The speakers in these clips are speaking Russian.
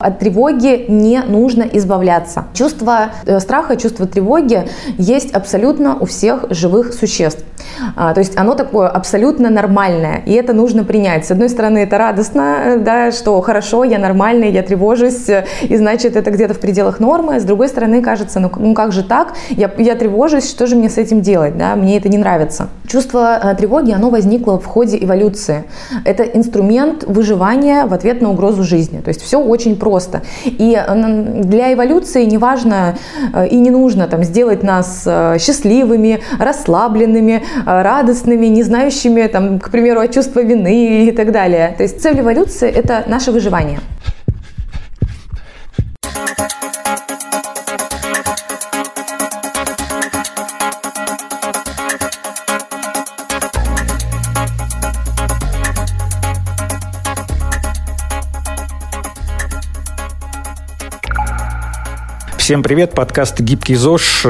От тревоги не нужно избавляться. Чувство э, страха, чувство тревоги есть абсолютно у всех живых существ. А, то есть оно такое абсолютно нормальное, и это нужно принять. С одной стороны, это радостно, э, да, что хорошо, я нормальный, я тревожусь, э, и значит, это где-то в пределах нормы. С другой стороны, кажется, ну, ну как же так? Я, я тревожусь, что же мне с этим делать? Да? Мне это не нравится. Чувство тревоги, оно возникло в ходе эволюции. Это инструмент выживания в ответ на угрозу жизни. То есть все очень просто просто. И э, для эволюции не важно э, и не нужно там, сделать нас э, счастливыми, расслабленными, радостными, не знающими, там, к примеру, от чувства вины и так далее. То есть цель эволюции – это наше выживание. Всем привет, подкаст «Гибкий ЗОЖ».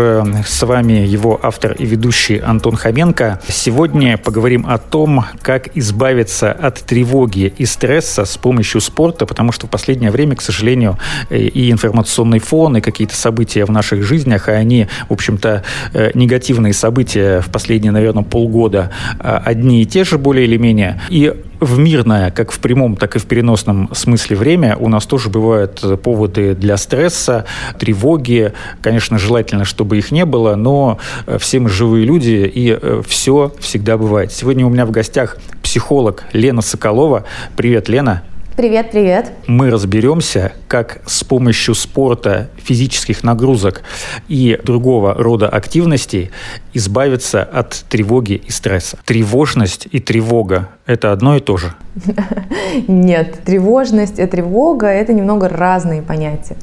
С вами его автор и ведущий Антон Хоменко. Сегодня поговорим о том, как избавиться от тревоги и стресса с помощью спорта, потому что в последнее время, к сожалению, и информационный фон, и какие-то события в наших жизнях, а они, в общем-то, э, негативные события в последние, наверное, полгода, а, одни и те же более или менее. И в мирное, как в прямом, так и в переносном смысле время у нас тоже бывают поводы для стресса, тревоги. Конечно, желательно, чтобы их не было, но э, все мы живые люди, и э, все всегда бывает. Сегодня у меня в гостях психолог Лена Соколова. Привет, Лена. Привет, привет. Мы разберемся, как с помощью спорта, физических нагрузок и другого рода активностей избавиться от тревоги и стресса. Тревожность и тревога – это одно и то же? Нет, тревожность и тревога – это немного разные понятия.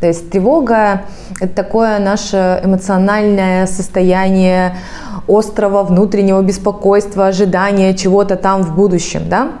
То есть тревога – это такое наше эмоциональное состояние острого внутреннего беспокойства, ожидания чего-то там в будущем, да?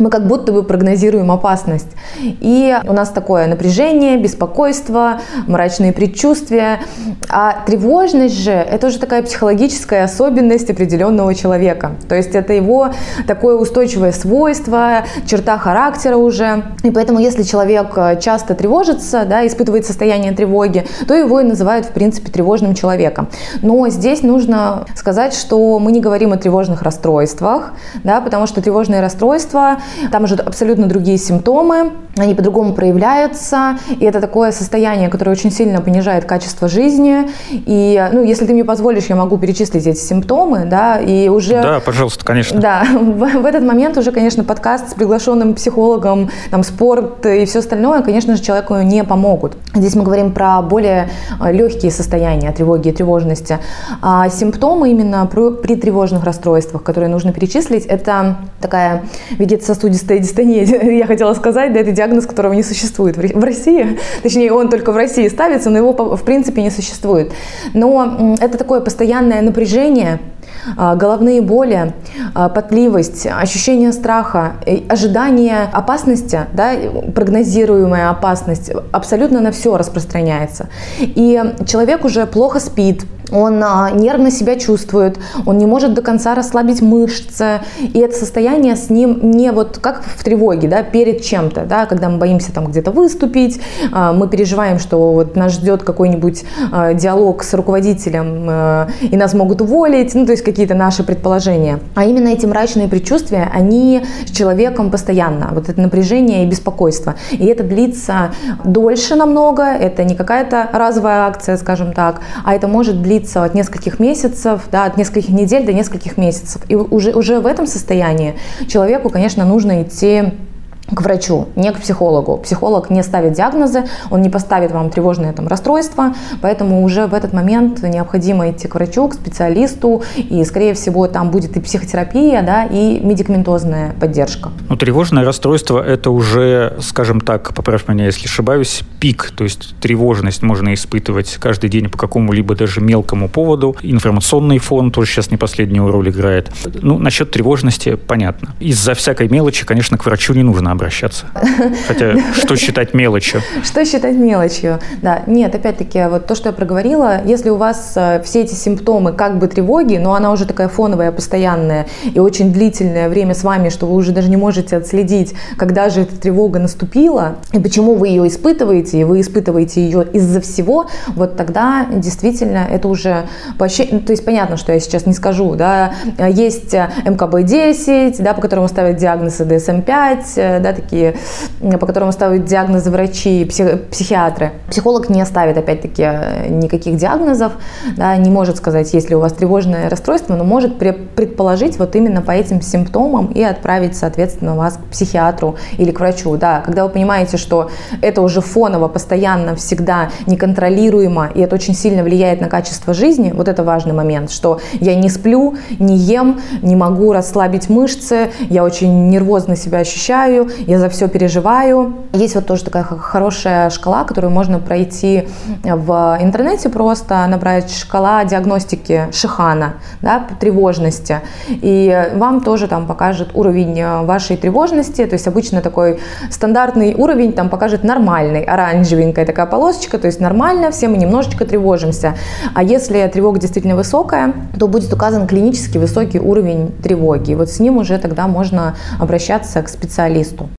Мы как будто бы прогнозируем опасность. И у нас такое напряжение, беспокойство, мрачные предчувствия. А тревожность же – это уже такая психологическая особенность определенного человека. То есть это его такое устойчивое свойство, черта характера уже. И поэтому если человек часто тревожится, да, испытывает состояние тревоги, то его и называют, в принципе, тревожным человеком. Но здесь нужно сказать, что мы не говорим о тревожных расстройствах, да, потому что тревожные расстройства там уже абсолютно другие симптомы, они по-другому проявляются, и это такое состояние, которое очень сильно понижает качество жизни. И, ну, если ты мне позволишь, я могу перечислить эти симптомы, да, и уже... Да, пожалуйста, конечно. Да, в, в этот момент уже, конечно, подкаст с приглашенным психологом, там, спорт и все остальное, конечно же, человеку не помогут. Здесь мы говорим про более э, легкие состояния тревоги и тревожности. А симптомы именно при тревожных расстройствах, которые нужно перечислить, это такая вегетососудистая дистония, я хотела сказать, да, это диагноз которого не существует в России. Точнее, он только в России ставится, но его в принципе не существует. Но это такое постоянное напряжение, а, головные боли, а, потливость, ощущение страха, ожидание опасности, да, прогнозируемая опасность абсолютно на все распространяется. И человек уже плохо спит, он а, нервно себя чувствует, он не может до конца расслабить мышцы, и это состояние с ним не вот как в тревоге, да, перед чем-то, да, когда мы боимся там где-то выступить, а, мы переживаем, что вот нас ждет какой-нибудь а, диалог с руководителем, и нас могут уволить, ну, то есть какие-то наши предположения. А именно эти мрачные предчувствия, они с человеком постоянно, вот это напряжение и беспокойство. И это длится дольше намного, это не какая-то разовая акция, скажем так, а это может длиться длится от нескольких месяцев, да, от нескольких недель до нескольких месяцев. И уже, уже в этом состоянии человеку, конечно, нужно идти к врачу, не к психологу. Психолог не ставит диагнозы, он не поставит вам тревожное там, расстройство, поэтому уже в этот момент необходимо идти к врачу, к специалисту, и, скорее всего, там будет и психотерапия, да, и медикаментозная поддержка. Ну, тревожное расстройство – это уже, скажем так, поправь меня, если ошибаюсь, пик, то есть тревожность можно испытывать каждый день по какому-либо даже мелкому поводу. Информационный фон тоже сейчас не последнюю роль играет. Ну, насчет тревожности понятно. Из-за всякой мелочи, конечно, к врачу не нужно обращаться? Хотя, что считать мелочью? Что считать мелочью? Да, нет, опять-таки, вот то, что я проговорила, если у вас э, все эти симптомы как бы тревоги, но она уже такая фоновая, постоянная и очень длительное время с вами, что вы уже даже не можете отследить, когда же эта тревога наступила, и почему вы ее испытываете, и вы испытываете ее из-за всего, вот тогда действительно это уже вообще, ну, то есть понятно, что я сейчас не скажу, да, есть МКБ-10, да, по которому ставят диагнозы DSM-5, да, такие, по которому ставят диагнозы врачи, псих, психиатры. Психолог не ставит, опять-таки, никаких диагнозов, да, не может сказать, есть ли у вас тревожное расстройство, но может предположить вот именно по этим симптомам и отправить, соответственно, вас к психиатру или к врачу. Да, когда вы понимаете, что это уже фоново, постоянно, всегда неконтролируемо, и это очень сильно влияет на качество жизни, вот это важный момент, что я не сплю, не ем, не могу расслабить мышцы, я очень нервозно себя ощущаю, я за все переживаю. Есть вот тоже такая хорошая шкала, которую можно пройти в интернете просто, набрать шкала диагностики Шихана, да, тревожности. И вам тоже там покажет уровень вашей тревожности, то есть обычно такой стандартный уровень там покажет нормальный, оранжевенькая такая полосочка, то есть нормально, все мы немножечко тревожимся. А если тревога действительно высокая, то будет указан клинически высокий уровень тревоги. И вот с ним уже тогда можно обращаться к специалисту.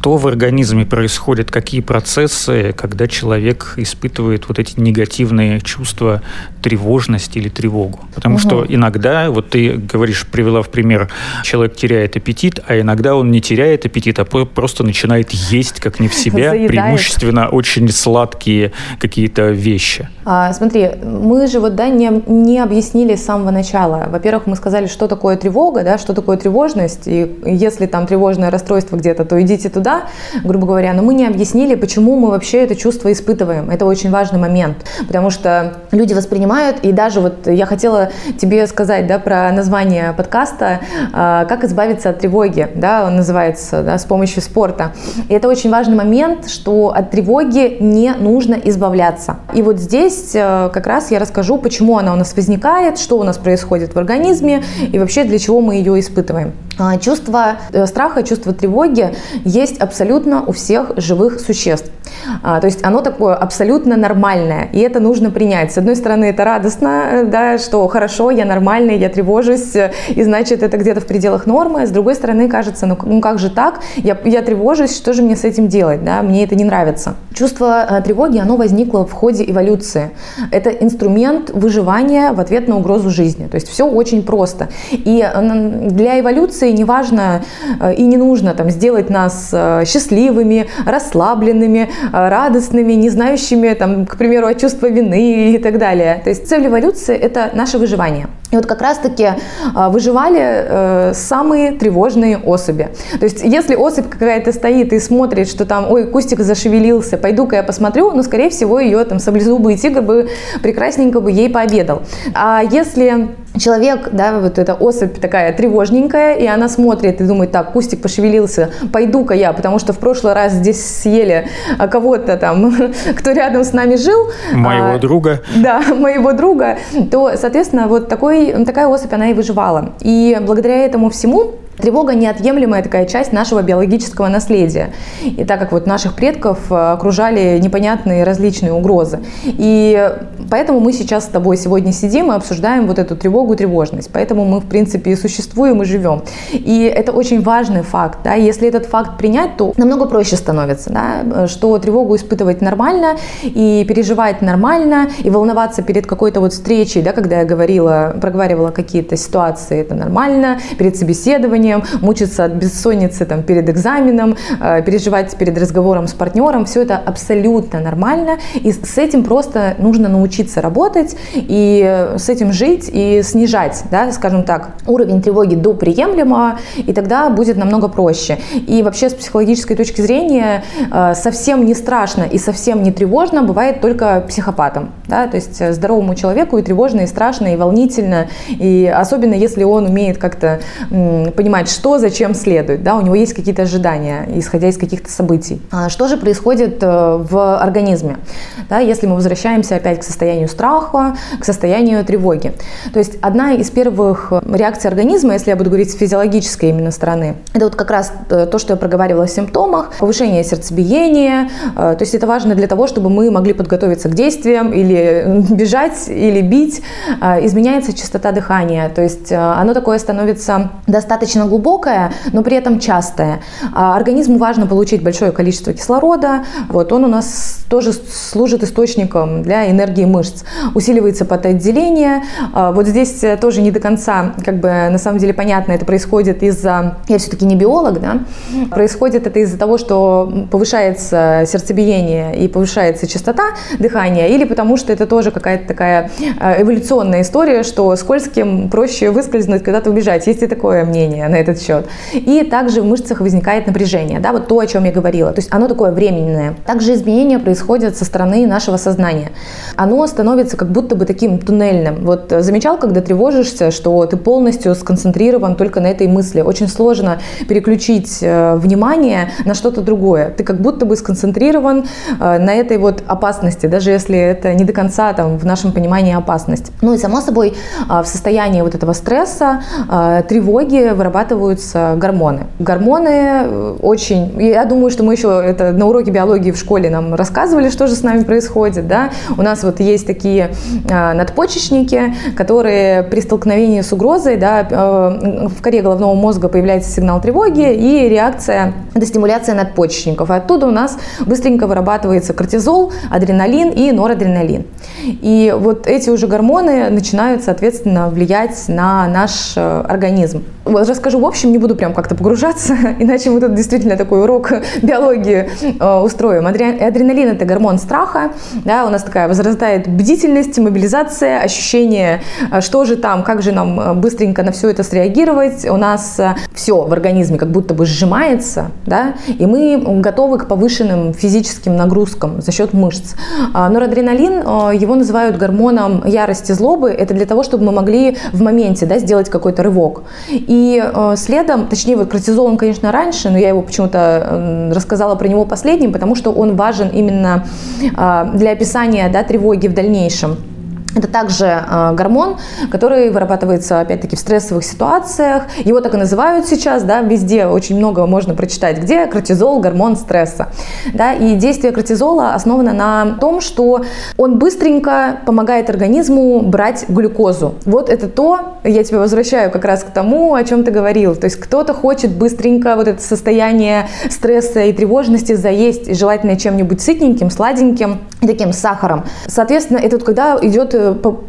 Что в организме происходит, какие процессы, когда человек испытывает вот эти негативные чувства тревожности или тревогу. Потому угу. что иногда, вот ты говоришь, привела в пример, человек теряет аппетит, а иногда он не теряет аппетит, а просто начинает есть как не в себя, Заедает. преимущественно очень сладкие какие-то вещи. А, смотри, мы же вот да, не, не объяснили с самого начала. Во-первых, мы сказали, что такое тревога, да, что такое тревожность, и если там тревожное расстройство где-то, то идите туда, да, грубо говоря, но мы не объяснили, почему мы вообще это чувство испытываем. Это очень важный момент, потому что люди воспринимают, и даже вот я хотела тебе сказать, да, про название подкаста а, «Как избавиться от тревоги», да, он называется, да, с помощью спорта. И это очень важный момент, что от тревоги не нужно избавляться. И вот здесь э, как раз я расскажу, почему она у нас возникает, что у нас происходит в организме и вообще для чего мы ее испытываем. Чувство э, страха, чувство тревоги есть абсолютно у всех живых существ. А, то есть оно такое абсолютно нормальное, и это нужно принять. С одной стороны, это радостно, э, да, что хорошо, я нормальный, я тревожусь, э, и значит, это где-то в пределах нормы. С другой стороны, кажется, ну, ну как же так? Я, я тревожусь, что же мне с этим делать? Да? Мне это не нравится. Чувство э, тревоги, оно возникло в ходе эволюции. Это инструмент выживания в ответ на угрозу жизни. То есть все очень просто. И для эволюции не важно и не нужно там, сделать нас счастливыми, расслабленными, радостными, не знающими, там, к примеру, от чувства вины и так далее. То есть цель эволюции – это наше выживание. И вот как раз-таки э, выживали э, самые тревожные особи. То есть если особь какая-то стоит и смотрит, что там, ой, кустик зашевелился, пойду-ка я посмотрю, ну, скорее всего, ее там саблезубый тигр бы прекрасненько бы ей пообедал. А если человек, да, вот эта особь такая тревожненькая, и она смотрит и думает, так, кустик пошевелился, пойду-ка я, потому что в прошлый раз здесь съели а, кого-то там, кто рядом с нами жил. Моего а, друга. Да, моего друга. То, соответственно, вот такой, такая особь, она и выживала. И благодаря этому всему Тревога – неотъемлемая такая часть нашего биологического наследия. И так как вот наших предков э, окружали непонятные различные угрозы. И поэтому мы сейчас с тобой сегодня сидим и обсуждаем вот эту тревогу, тревожность. Поэтому мы, в принципе, и существуем, и живем. И это очень важный факт. Да? Если этот факт принять, то намного проще становится, да? что тревогу испытывать нормально, и переживать нормально, и волноваться перед какой-то вот встречей, да, когда я говорила, проговаривала какие-то ситуации, это нормально, перед собеседованием, давлением, мучиться от бессонницы там, перед экзаменом, э, переживать перед разговором с партнером. Все это абсолютно нормально. И с этим просто нужно научиться работать и с этим жить и снижать, да, скажем так, уровень тревоги до приемлемого, и тогда будет намного проще. И вообще с психологической точки зрения э, совсем не страшно и совсем не тревожно бывает только психопатам. Да? То есть э, здоровому человеку и тревожно, и страшно, и волнительно, и особенно если он умеет как-то понимать понимать, что, зачем следует, да, у него есть какие-то ожидания, исходя из каких-то событий. А что же происходит э, в организме, да, если мы возвращаемся опять к состоянию страха, к состоянию тревоги. То есть одна из первых реакций организма, если я буду говорить с физиологической именно стороны, это вот как раз э, то, что я проговаривала в симптомах, повышение сердцебиения, то есть это важно для того, чтобы мы могли подготовиться к действиям или бежать, или бить, изменяется частота дыхания, то есть оно такое становится достаточно глубокое, но при этом частое. А организму важно получить большое количество кислорода, вот он у нас тоже служит источником для энергии мышц. Усиливается потоотделение, а вот здесь тоже не до конца, как бы на самом деле понятно, это происходит из-за, я все-таки не биолог, да, происходит это из-за того, что повышается сердцебиение и повышается частота дыхания, или потому что это тоже какая-то такая а, эволюционная история, что скользким проще выскользнуть, когда-то убежать. Есть и такое мнение на этот счет. И также в мышцах возникает напряжение, да, вот то, о чем я говорила. То есть оно такое временное. Также изменения происходят со стороны нашего сознания. Оно становится как будто бы таким туннельным. Вот замечал, когда тревожишься, что ты полностью сконцентрирован только на этой мысли. Очень сложно переключить э, внимание на что-то другое. Ты как будто бы сконцентрирован э, на этой вот опасности, даже если это не до конца там в нашем понимании опасность. Ну и само собой э, в состоянии вот этого стресса, тревоги вырабатываются гормоны. Гормоны э, очень... Я думаю, что мы еще это на уроке биологии в школе нам рассказывали, что же с нами происходит. Да? У нас вот есть такие э, надпочечники, которые при столкновении с угрозой да, э, в коре головного мозга появляется сигнал тревоги и реакция – это стимуляция надпочечников. Оттуда у нас быстренько вырабатывается кортизол, адреналин и норадреналин. И вот эти уже гормоны начинают, соответственно, влиять на наш организм. Вот расскажу в общем, не буду прям как-то погружаться, иначе мы тут действительно такой урок биологии э, устроим. Адреналин – это гормон страха, да, у нас такая возрастает бдительность, мобилизация, ощущение, э, что же там, как же нам э, быстренько на все это среагировать. У нас э, все в организме как будто бы сжимается, да, и мы готовы к повышенным физическим нагрузкам за счет мышц. А, норадреналин, его называют гормоном ярости, злобы. Это для того, чтобы мы могли в моменте да, сделать какой-то рывок. И следом, точнее вот кортизол, он, конечно, раньше, но я его почему-то рассказала про него последним, потому что он важен именно а, для описания да, тревоги в дальнейшем. Это также э, гормон, который вырабатывается, опять-таки, в стрессовых ситуациях. Его так и называют сейчас, да, везде очень много можно прочитать, где кортизол, гормон стресса. Да, и действие кортизола основано на том, что он быстренько помогает организму брать глюкозу. Вот это то, я тебя возвращаю как раз к тому, о чем ты говорил. То есть кто-то хочет быстренько вот это состояние стресса и тревожности заесть, желательно чем-нибудь сытненьким, сладеньким, таким сахаром. Соответственно, это вот когда идет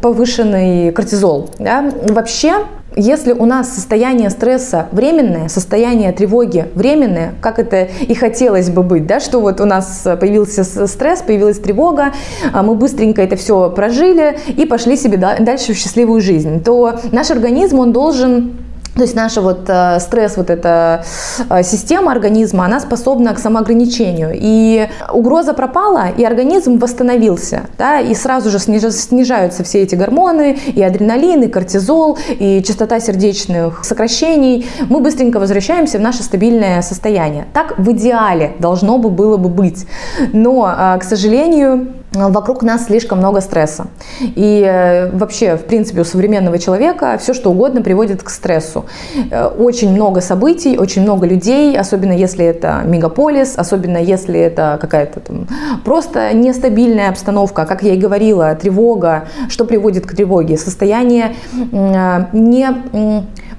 повышенный кортизол. Да? Вообще, если у нас состояние стресса временное, состояние тревоги временное, как это и хотелось бы быть, да, что вот у нас появился стресс, появилась тревога, а мы быстренько это все прожили и пошли себе дальше в счастливую жизнь, то наш организм, он должен то есть наша вот э, стресс, вот эта э, система организма, она способна к самоограничению. И угроза пропала, и организм восстановился. Да, и сразу же снижаются все эти гормоны, и адреналин, и кортизол, и частота сердечных сокращений. Мы быстренько возвращаемся в наше стабильное состояние. Так в идеале должно бы было бы быть. Но, э, к сожалению, вокруг нас слишком много стресса. И э, вообще, в принципе, у современного человека все, что угодно приводит к стрессу. Э, очень много событий, очень много людей, особенно если это мегаполис, особенно если это какая-то там просто нестабильная обстановка, как я и говорила, тревога. Что приводит к тревоге? Состояние э, не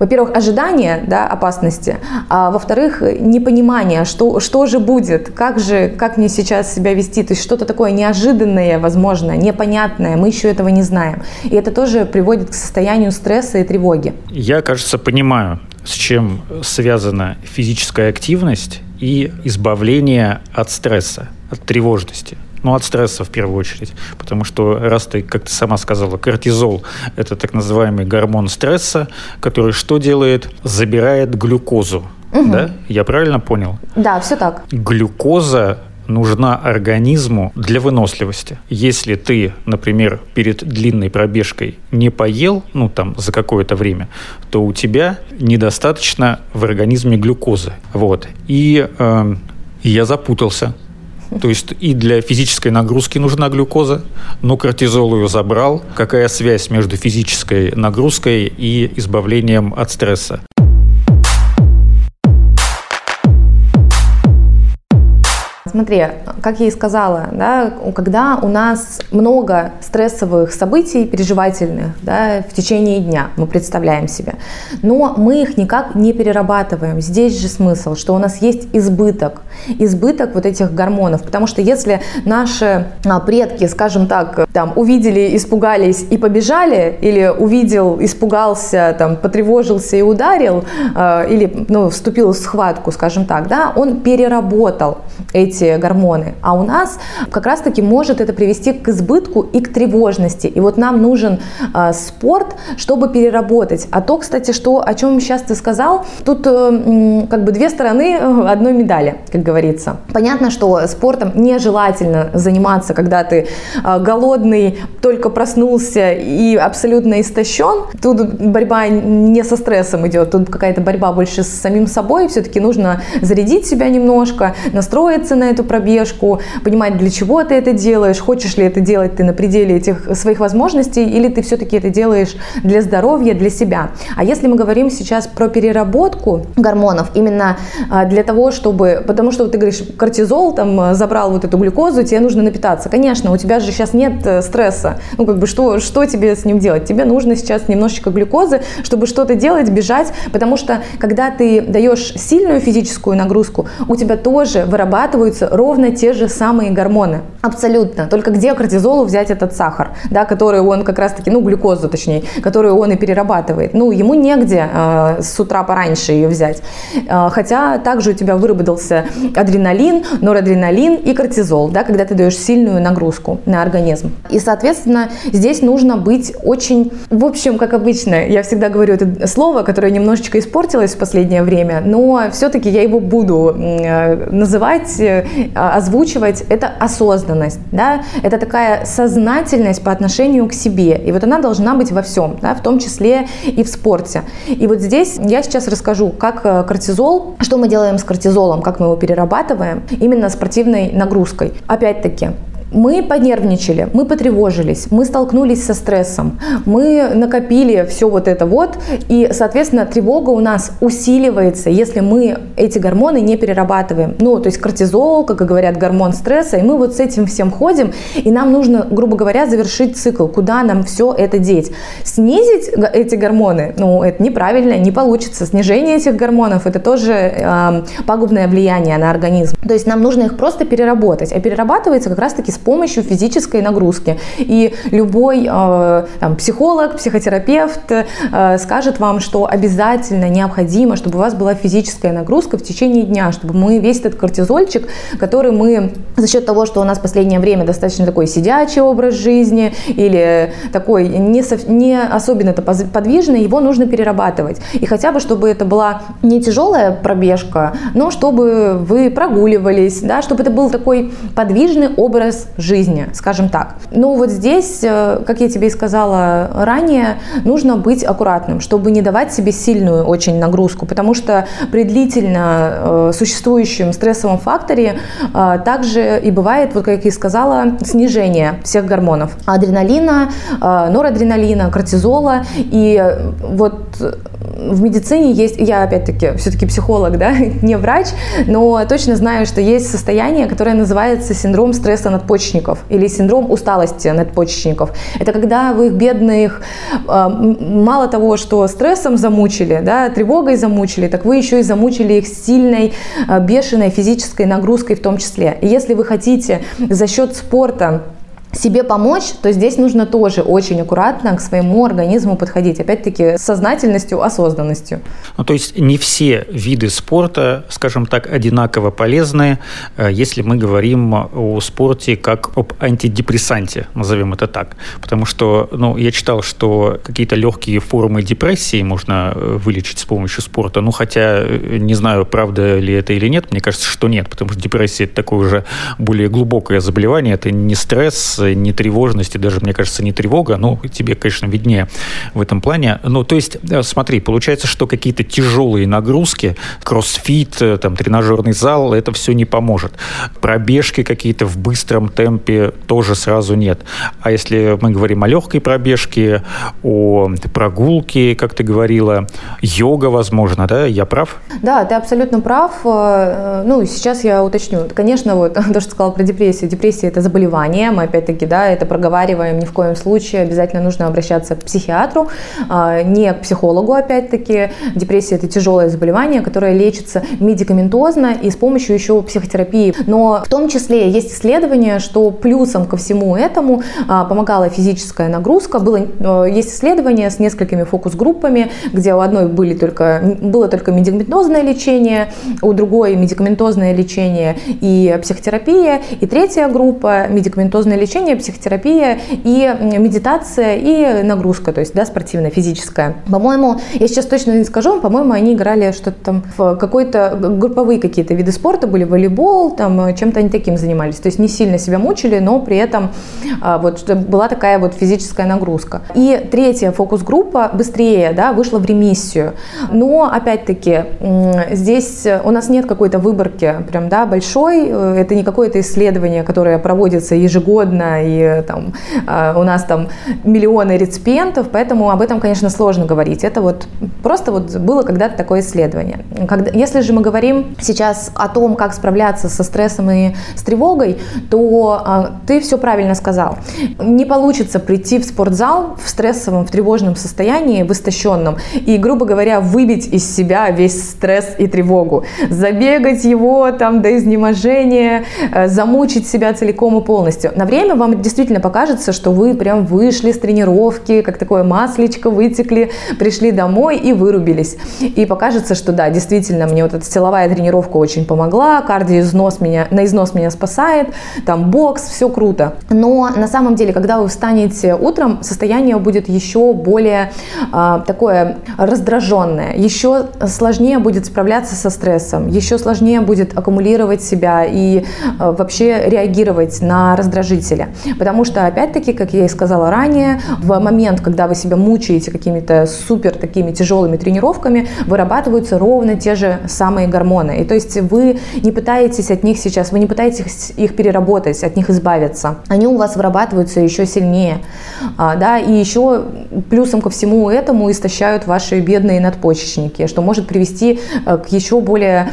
во-первых, ожидание да, опасности, а во-вторых, непонимание, что, что же будет, как же, как мне сейчас себя вести, то есть что-то такое неожиданное, возможно, непонятное, мы еще этого не знаем. И это тоже приводит к состоянию стресса и тревоги. Я, кажется, понимаю, с чем связана физическая активность и избавление от стресса, от тревожности. Ну, от стресса в первую очередь. Потому что, раз ты, как ты сама сказала, кортизол – это так называемый гормон стресса, который что делает? Забирает глюкозу. Угу. Да? Я правильно понял? Да, все так. Глюкоза нужна организму для выносливости. Если ты, например, перед длинной пробежкой не поел, ну там за какое-то время, то у тебя недостаточно в организме глюкозы. Вот. И э, я запутался. То есть и для физической нагрузки нужна глюкоза, но кортизол ее забрал. Какая связь между физической нагрузкой и избавлением от стресса? Смотри, как я и сказала, да, когда у нас много стрессовых событий, переживательных, да, в течение дня, мы представляем себе, но мы их никак не перерабатываем. Здесь же смысл, что у нас есть избыток, избыток вот этих гормонов, потому что если наши а, предки, скажем так, там, увидели, испугались и побежали, или увидел, испугался, там, потревожился и ударил, э, или ну, вступил в схватку, скажем так, да, он переработал эти эти гормоны. А у нас как раз-таки может это привести к избытку и к тревожности. И вот нам нужен э, спорт, чтобы переработать. А то, кстати, что, о чем сейчас ты сказал, тут э, как бы две стороны э, одной медали, как говорится. Понятно, что спортом нежелательно заниматься, когда ты э, голодный, только проснулся и абсолютно истощен. Тут борьба не со стрессом идет, тут какая-то борьба больше с самим собой. Все-таки нужно зарядить себя немножко, настроиться на эту пробежку, понимать, для чего ты это делаешь, хочешь ли это делать ты на пределе этих своих возможностей, или ты все-таки это делаешь для здоровья, для себя. А если мы говорим сейчас про переработку гормонов, именно а, для того, чтобы, потому что ты говоришь, кортизол там забрал вот эту глюкозу, тебе нужно напитаться. Конечно, у тебя же сейчас нет э, стресса. Ну, как бы, что, что тебе с ним делать? Тебе нужно сейчас немножечко глюкозы, чтобы что-то делать, бежать, потому что, когда ты даешь сильную физическую нагрузку, у тебя тоже вырабатываются вырабатываются ровно те же самые гормоны. Абсолютно. Только где кортизолу взять этот сахар, да, который он как раз-таки, ну, глюкозу точнее, которую он и перерабатывает. Ну, ему негде э, с утра пораньше ее взять. Э, хотя также у тебя выработался адреналин, норадреналин и кортизол, да, когда ты даешь сильную нагрузку на организм. И, соответственно, здесь нужно быть очень, в общем, как обычно, я всегда говорю это слово, которое немножечко испортилось в последнее время, но все-таки я его буду э, называть э, озвучивать, это осознанность, да, это такая сознательность по отношению к себе, и вот она должна быть во всем, да, в том числе и в спорте. И вот здесь я сейчас расскажу, как э, кортизол, что мы делаем с кортизолом, как мы его перерабатываем, именно спортивной нагрузкой. Опять-таки, мы понервничали, мы потревожились, мы столкнулись со стрессом, мы накопили все вот это вот, и, соответственно, тревога у нас усиливается, если мы эти гормоны не перерабатываем. Ну, то есть кортизол, как и говорят, гормон стресса, и мы вот с этим всем ходим, и нам нужно, грубо говоря, завершить цикл, куда нам все это деть. Снизить эти гормоны, ну, это неправильно, не получится. Снижение этих гормонов, это тоже э, пагубное влияние на организм. То есть нам нужно их просто переработать, а перерабатывается как раз-таки с помощью физической нагрузки. И любой э, там, психолог, психотерапевт э, скажет вам, что обязательно необходимо, чтобы у вас была физическая нагрузка в течение дня, чтобы мы весь этот кортизольчик, который мы за счет того, что у нас в последнее время достаточно такой сидячий образ жизни или такой не, не особенно-то подвижный, его нужно перерабатывать. И хотя бы, чтобы это была не тяжелая пробежка, но чтобы вы прогуливались, да, чтобы это был такой подвижный образ жизни, скажем так. Но вот здесь, э, как я тебе и сказала ранее, нужно быть аккуратным, чтобы не давать себе сильную очень нагрузку, потому что при длительно э, существующем стрессовом факторе э, также и бывает, вот как я и сказала, снижение всех гормонов. Адреналина, норадреналина, кортизола. И вот в медицине есть, я опять-таки все-таки психолог, да, не врач, но точно знаю, что есть состояние, которое называется синдром стресса надпочечников или синдром усталости надпочечников. Это когда вы их бедных а, мало того, что стрессом замучили, да, тревогой замучили, так вы еще и замучили их сильной, а, бешеной физической нагрузкой в том числе. И если вы хотите за счет спорта себе помочь, то здесь нужно тоже очень аккуратно к своему организму подходить. Опять-таки, с сознательностью, осознанностью. Ну, то есть не все виды спорта, скажем так, одинаково полезны, э, если мы говорим о спорте как об антидепрессанте, назовем это так. Потому что, ну, я читал, что какие-то легкие формы депрессии можно э, вылечить с помощью спорта. Ну, хотя э, не знаю, правда ли это или нет. Мне кажется, что нет, потому что депрессия – это такое уже более глубокое заболевание. Это не стресс, не тревожность, и даже, мне кажется, не тревога. Ну, тебе, конечно, виднее в этом плане. Ну, то есть, э, смотри, получается, что какие-то тяжелые нагрузки, кроссфит, там, тренажерный зал, это все не поможет. Пробежки какие-то в быстром темпе тоже сразу нет. А если мы говорим о легкой пробежке, о прогулке, как ты говорила, йога, возможно, да? Я прав? Да, ты абсолютно прав. Э, ну, сейчас я уточню. Конечно, вот то, что сказала про депрессию. Депрессия – это заболевание. Мы, опять-таки, да, это проговариваем ни в коем случае. Обязательно нужно обращаться к психиатру, а, не к психологу, опять-таки. Депрессия – это тяжелое заболевание, которое лечится медикаментозно и с помощью еще психотерапии. Но в том числе есть исследования, что плюсом ко всему этому а, помогала физическая нагрузка. Было, э, есть исследования с несколькими фокус-группами, где у одной были только, было только медикаментозное лечение, у другой медикаментозное лечение и психотерапия, и третья группа медикаментозное лечение, психотерапия и медитация и нагрузка, то есть да, спортивная, физическая. По-моему, я сейчас точно не скажу, по-моему, они играли что-то там в какой-то групповые какие-то виды спорта были, волейбол, там чем-то они таким занимались, то есть не сильно себя мучили, но при этом а, вот была такая вот физическая нагрузка. И третья фокус-группа быстрее, да, вышла в ремиссию. Но, опять-таки, здесь у нас нет какой-то выборки прям, да, большой. Это не какое-то исследование, которое проводится ежегодно, и там а, у нас там миллионы реципиентов, поэтому об этом, конечно, сложно говорить. Это вот просто вот было когда-то такое исследование. Когда, если же мы говорим сейчас о том, как справляться со стрессом и с тревогой, то а, ты все правильно сказал. Не получится прийти в спортзал в стрессовом, в тревожном состоянии, в истощенном, и, грубо говоря, выбить из себя весь стресс и тревогу, забегать его там до изнеможения, э, замучить себя целиком и полностью. На время вам действительно покажется, что вы прям вышли с тренировки, как такое маслечко, вытекли, пришли домой и вырубились. И покажется, что да, действительно, мне вот эта силовая тренировка очень помогла, кардиоизнос меня, на износ меня спасает, там бокс, все круто. Но на самом деле, когда вы встанете утром, состояние будет еще более а, такое раздраженное, еще сложнее будет справляться со стрессом, еще сложнее будет аккумулировать себя и а, вообще реагировать на раздражители. Потому что, опять-таки, как я и сказала ранее, в момент, когда вы себя мучаете какими-то супер такими тяжелыми тренировками, вырабатываются ровно те же самые гормоны. И то есть вы не пытаетесь от них сейчас, вы не пытаетесь их переработать, от них избавиться. Они у вас вырабатываются еще сильнее. А, да, и еще плюсом ко всему этому истощают ваши бедные надпочечники, что может привести э, к еще более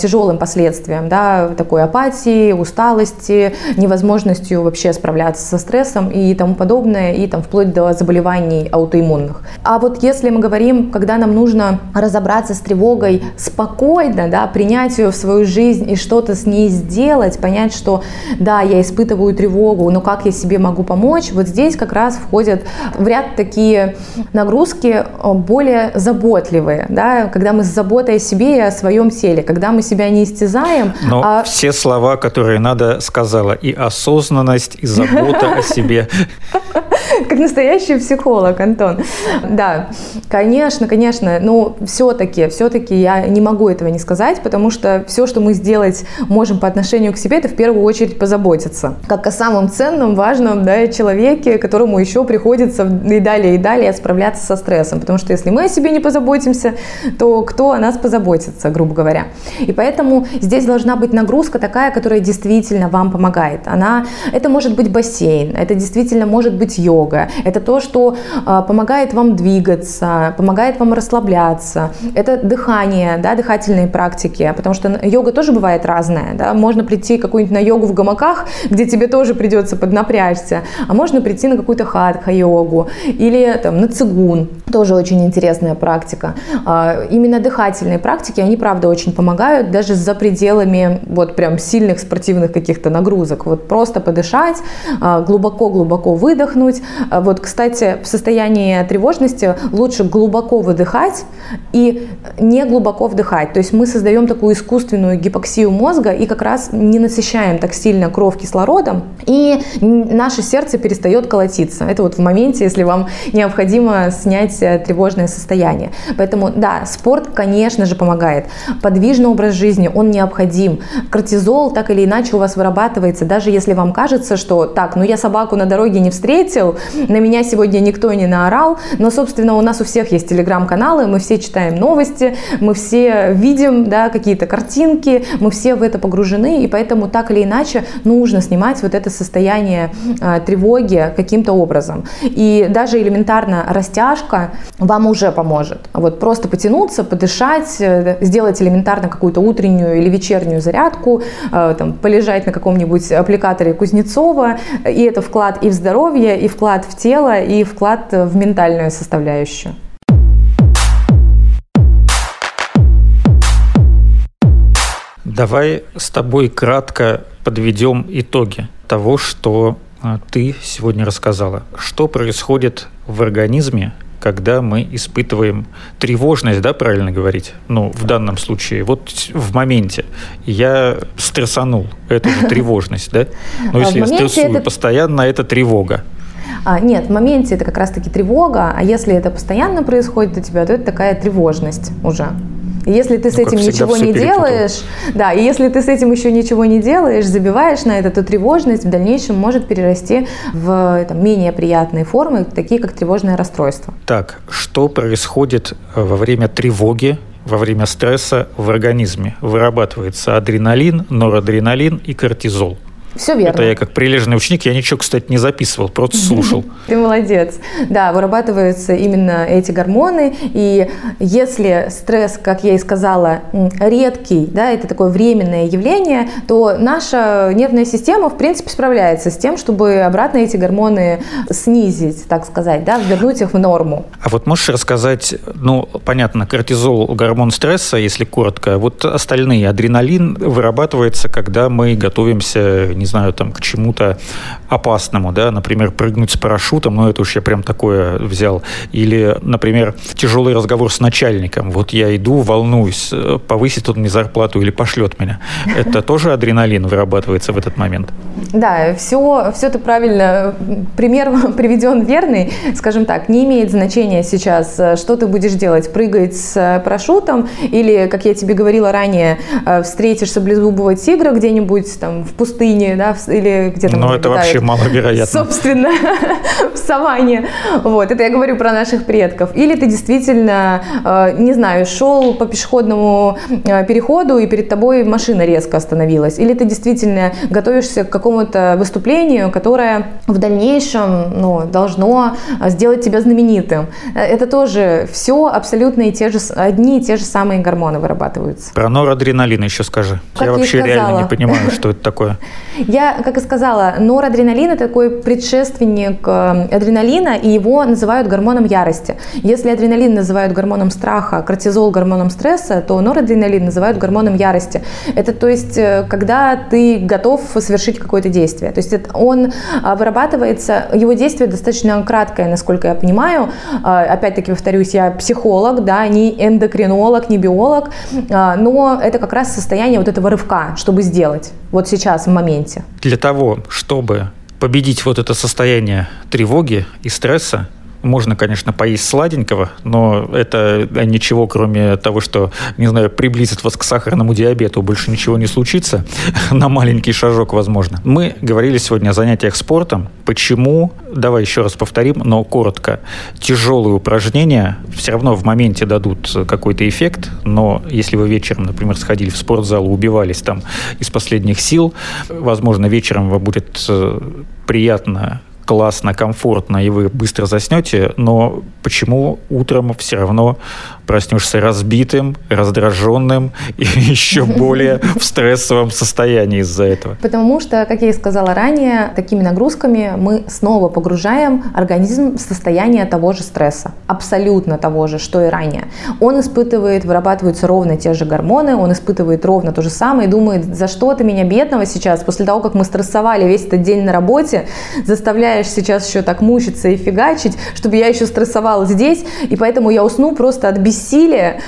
тяжелым последствиям, да, такой апатии, усталости, невозможностью вообще справляться со стрессом и тому подобное, и там вплоть до заболеваний аутоиммунных. А вот если мы говорим, когда нам нужно разобраться с тревогой спокойно, да, принять ее в свою жизнь и что-то с ней сделать, понять, что да, я испытываю тревогу, но как я себе могу помочь, вот здесь как раз входят в ряд такие нагрузки э, более заботливые, да, когда мы с заботой о себе и о своем теле, когда мы себя не истязаем. Но а... все слова, которые надо, сказала, и осознанность, и забота о себе. Как настоящий психолог, Антон. Да, конечно, конечно, но все-таки, все-таки я не могу этого не сказать, потому что все, что мы сделать можем по отношению к себе, это в первую очередь позаботиться. Как о самом ценном, важном да, человеке, которому еще приходится и далее, и далее справляться со стрессом. Потому что если мы о себе не позаботимся, то кто о нас позаботится, грубо говоря. И поэтому здесь должна быть нагрузка такая, которая действительно вам помогает. Она, это может быть бассейн, это действительно может быть йога, йога. Это то, что э, помогает вам двигаться, помогает вам расслабляться. Это дыхание, да, дыхательные практики, потому что йога тоже бывает разная. Да? Можно прийти какую-нибудь на йогу в гамаках, где тебе тоже придется поднапрячься, а можно прийти на какую-то хатха-йогу или там, на цигун. Тоже очень интересная практика. А, именно дыхательные практики, они правда очень помогают даже за пределами вот прям сильных спортивных каких-то нагрузок. Вот просто подышать, глубоко-глубоко а, выдохнуть. А, вот, кстати, в состоянии тревожности лучше глубоко выдыхать и не глубоко вдыхать. То есть мы создаем такую искусственную гипоксию мозга и как раз не насыщаем так сильно кровь кислородом, и наше сердце перестает колотиться. Это вот в моменте, если вам необходимо снять тревожное состояние. Поэтому, да, спорт, конечно же, помогает. Подвижный образ жизни, он необходим. Кортизол так или иначе у вас вырабатывается, даже если вам кажется, что так, ну я собаку на дороге не встретил, на меня сегодня никто не наорал, но, собственно, у нас у всех есть телеграм-каналы, мы все читаем новости, мы все видим да, какие-то картинки, мы все в это погружены, и поэтому так или иначе нужно снимать вот это состояние э, тревоги каким-то образом. И даже элементарно растяжка вам уже поможет. Вот просто потянуться, подышать, э, сделать элементарно какую-то утреннюю или вечернюю зарядку, э, там, полежать на каком-нибудь аппликаторе Кузнецова, и это вклад и в здоровье, и вклад в тело, и вклад в ментальную составляющую. Давай с тобой кратко подведем итоги того, что а, ты сегодня рассказала. Что происходит в организме, когда мы испытываем тревожность, да, правильно говорить? Ну, в данном случае, вот в моменте я стрессанул, это же тревожность, да? Но если я стрессую постоянно, это тревога. А, нет, в моменте это как раз-таки тревога, а если это постоянно происходит у тебя, то это такая тревожность уже. Если ты ну, с этим ничего не делаешь, да, и если ты с этим еще ничего не делаешь, забиваешь на это, то тревожность в дальнейшем может перерасти в там, менее приятные формы, такие как тревожное расстройство. Так, что происходит э, во время тревоги, во время стресса в организме? Вырабатывается адреналин, норадреналин и кортизол. Все верно. Это я как прилежный ученик, я ничего, кстати, не записывал, просто слушал. Ты молодец. Да, вырабатываются именно эти гормоны, и если стресс, как я и сказала, редкий, да, это такое временное явление, то наша нервная система, в принципе, справляется с тем, чтобы обратно эти гормоны снизить, так сказать, да, вернуть их в норму. А вот можешь рассказать, ну, понятно, кортизол, гормон стресса, если коротко, вот остальные, адреналин вырабатывается, когда мы готовимся, не знаю, там, к чему-то опасному, да, например, прыгнуть с парашютом, ну, это уж я прям такое взял. Или, например, тяжелый разговор с начальником. Вот я иду, волнуюсь, э, повысит он мне зарплату или пошлет меня. Это тоже адреналин вырабатывается в этот момент? Да, все, все это правильно. Пример приведен верный. Скажем так, не имеет значения сейчас, э, что ты будешь делать, прыгать с парашютом или, как я тебе говорила ранее, э, встретишь саблезубого тигра где-нибудь там в пустыне, да, или где-то. Но это вообще маловероятно. Собственно, в саванне. Вот, это я говорю про наших предков. Или ты действительно, э, не знаю, шел по пешеходному э, переходу, и перед тобой машина резко остановилась. Или ты действительно готовишься к какому-то выступлению, которое в дальнейшем ну, должно сделать тебя знаменитым. Э, это тоже все абсолютно и те же, одни и те же самые гормоны вырабатываются. Про норадреналин еще скажи. Как я вообще сказала. реально не понимаю, что это такое. Я, как и сказала, норадреналин – это такой предшественник э, адреналина, и его называют гормоном ярости. Если адреналин называют гормоном страха, кортизол – гормоном стресса, то норадреналин называют гормоном ярости. Это то есть, э, когда ты готов совершить какое-то действие. То есть он а, вырабатывается, его действие достаточно краткое, насколько я понимаю. А, опять-таки, повторюсь, я психолог, да, не эндокринолог, не биолог, а, но это как раз состояние вот этого рывка, чтобы сделать вот сейчас, в моменте? Для того, чтобы победить вот это состояние тревоги и стресса, можно, конечно, поесть сладенького, но это ничего, кроме того, что, не знаю, приблизит вас к сахарному диабету, больше ничего не случится. На маленький шажок, возможно. Мы говорили сегодня о занятиях спортом. Почему, давай еще раз повторим, но коротко, тяжелые упражнения все равно в моменте дадут какой-то эффект, но если вы вечером, например, сходили в спортзал, убивались там из последних сил, возможно, вечером вам будет э, приятно классно, комфортно, и вы быстро заснете, но почему утром все равно проснешься разбитым, раздраженным и еще более в стрессовом состоянии из-за этого? Потому что, как я и сказала ранее, такими нагрузками мы снова погружаем организм в состояние того же стресса, абсолютно того же, что и ранее. Он испытывает, вырабатываются ровно те же гормоны, он испытывает ровно то же самое и думает, за что ты меня бедного сейчас, после того, как мы стрессовали весь этот день на работе, заставляешь сейчас еще так мучиться и фигачить, чтобы я еще стрессовала здесь, и поэтому я усну просто от бессилия,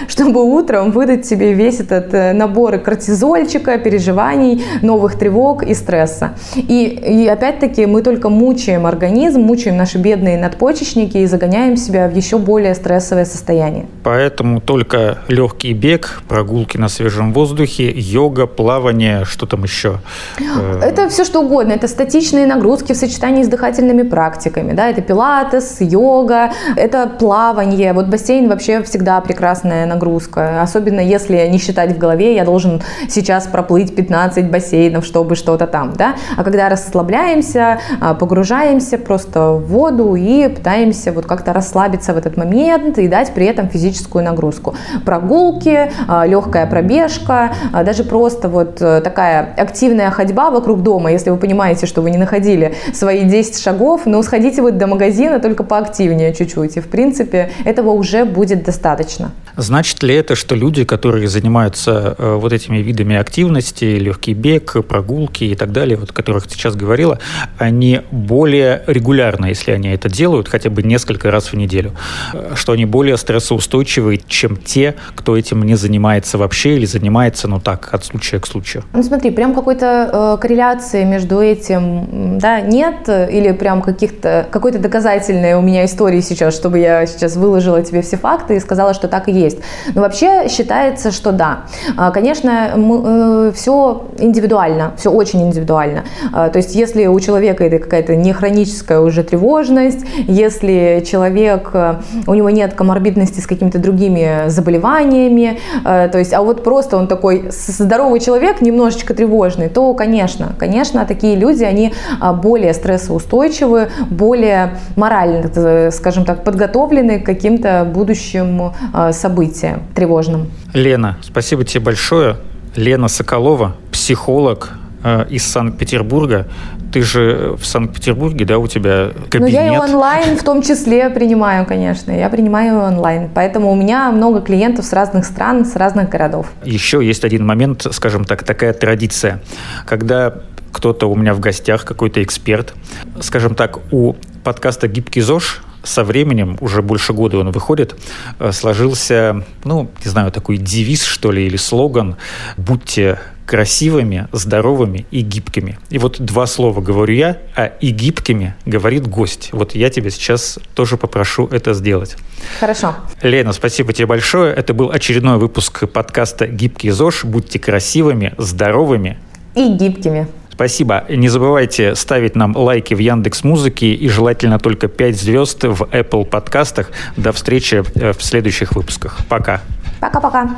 чтобы утром выдать себе весь этот э, набор кортизольчика, переживаний, новых тревог и стресса. И, и опять-таки мы только мучаем организм, мучаем наши бедные надпочечники и загоняем себя в еще более стрессовое состояние. Поэтому только легкий бег, прогулки на свежем воздухе, йога, плавание, что там еще? Э, это все что угодно. Это статичные нагрузки в сочетании с дыхательными практиками. Да? Это пилатес, йога, это плавание. Вот бассейн вообще всегда прекрасная нагрузка. Особенно если не считать в голове, я должен сейчас проплыть 15 бассейнов, чтобы что-то там. Да? А когда расслабляемся, а, погружаемся просто в воду и пытаемся вот как-то расслабиться в этот момент и дать при этом физическую нагрузку. Прогулки, а, легкая пробежка, а, даже просто вот э, такая активная ходьба вокруг дома, если вы понимаете, что вы не находили свои 10 шагов, но сходите вот до магазина только поактивнее чуть-чуть, и в принципе этого уже будет достаточно достаточно. Значит ли это, что люди, которые занимаются э, вот этими видами активности, легкий бег, прогулки и так далее, вот о которых ты сейчас говорила, они более регулярно, если они это делают, хотя бы несколько раз в неделю, э, что они более стрессоустойчивые, чем те, кто этим не занимается вообще или занимается, ну так, от случая к случаю? Ну смотри, прям какой-то э, корреляции между этим, да, нет, или прям каких-то, какой-то доказательной у меня истории сейчас, чтобы я сейчас выложила тебе все факты и сказала, что так и есть есть. Но вообще считается, что да. А, конечно, э, все индивидуально, все очень индивидуально. А, то есть если у человека это какая-то не хроническая уже тревожность, если человек, э, у него нет коморбидности с какими-то другими заболеваниями, э, то есть, а вот просто он такой здоровый человек, немножечко тревожный, то, конечно, конечно, такие люди, они а, более стрессоустойчивы, более морально, скажем так, подготовлены к каким-то будущим событиям события тревожным. Лена, спасибо тебе большое. Лена Соколова, психолог э, из Санкт-Петербурга. Ты же в Санкт-Петербурге, да, у тебя кабинет? Ну, я и онлайн в том числе принимаю, конечно. Я принимаю онлайн. Поэтому у меня много клиентов с разных стран, с разных городов. Еще есть один момент, скажем так, такая традиция. Когда кто-то у меня в гостях, какой-то эксперт, скажем так, у подкаста «Гибкий ЗОЖ» со временем, уже больше года он выходит, э, сложился, ну, не знаю, такой девиз, что ли, или слоган «Будьте красивыми, здоровыми и гибкими». И вот два слова говорю я, а «и гибкими» говорит гость. Вот я тебя сейчас тоже попрошу это сделать. Хорошо. Лена, спасибо тебе большое. Это был очередной выпуск подкаста «Гибкий ЗОЖ». Будьте красивыми, здоровыми и гибкими. Спасибо. Не забывайте ставить нам лайки в Яндекс Музыке и желательно только 5 звезд в Apple подкастах. До встречи э, в следующих выпусках. Пока. Пока-пока.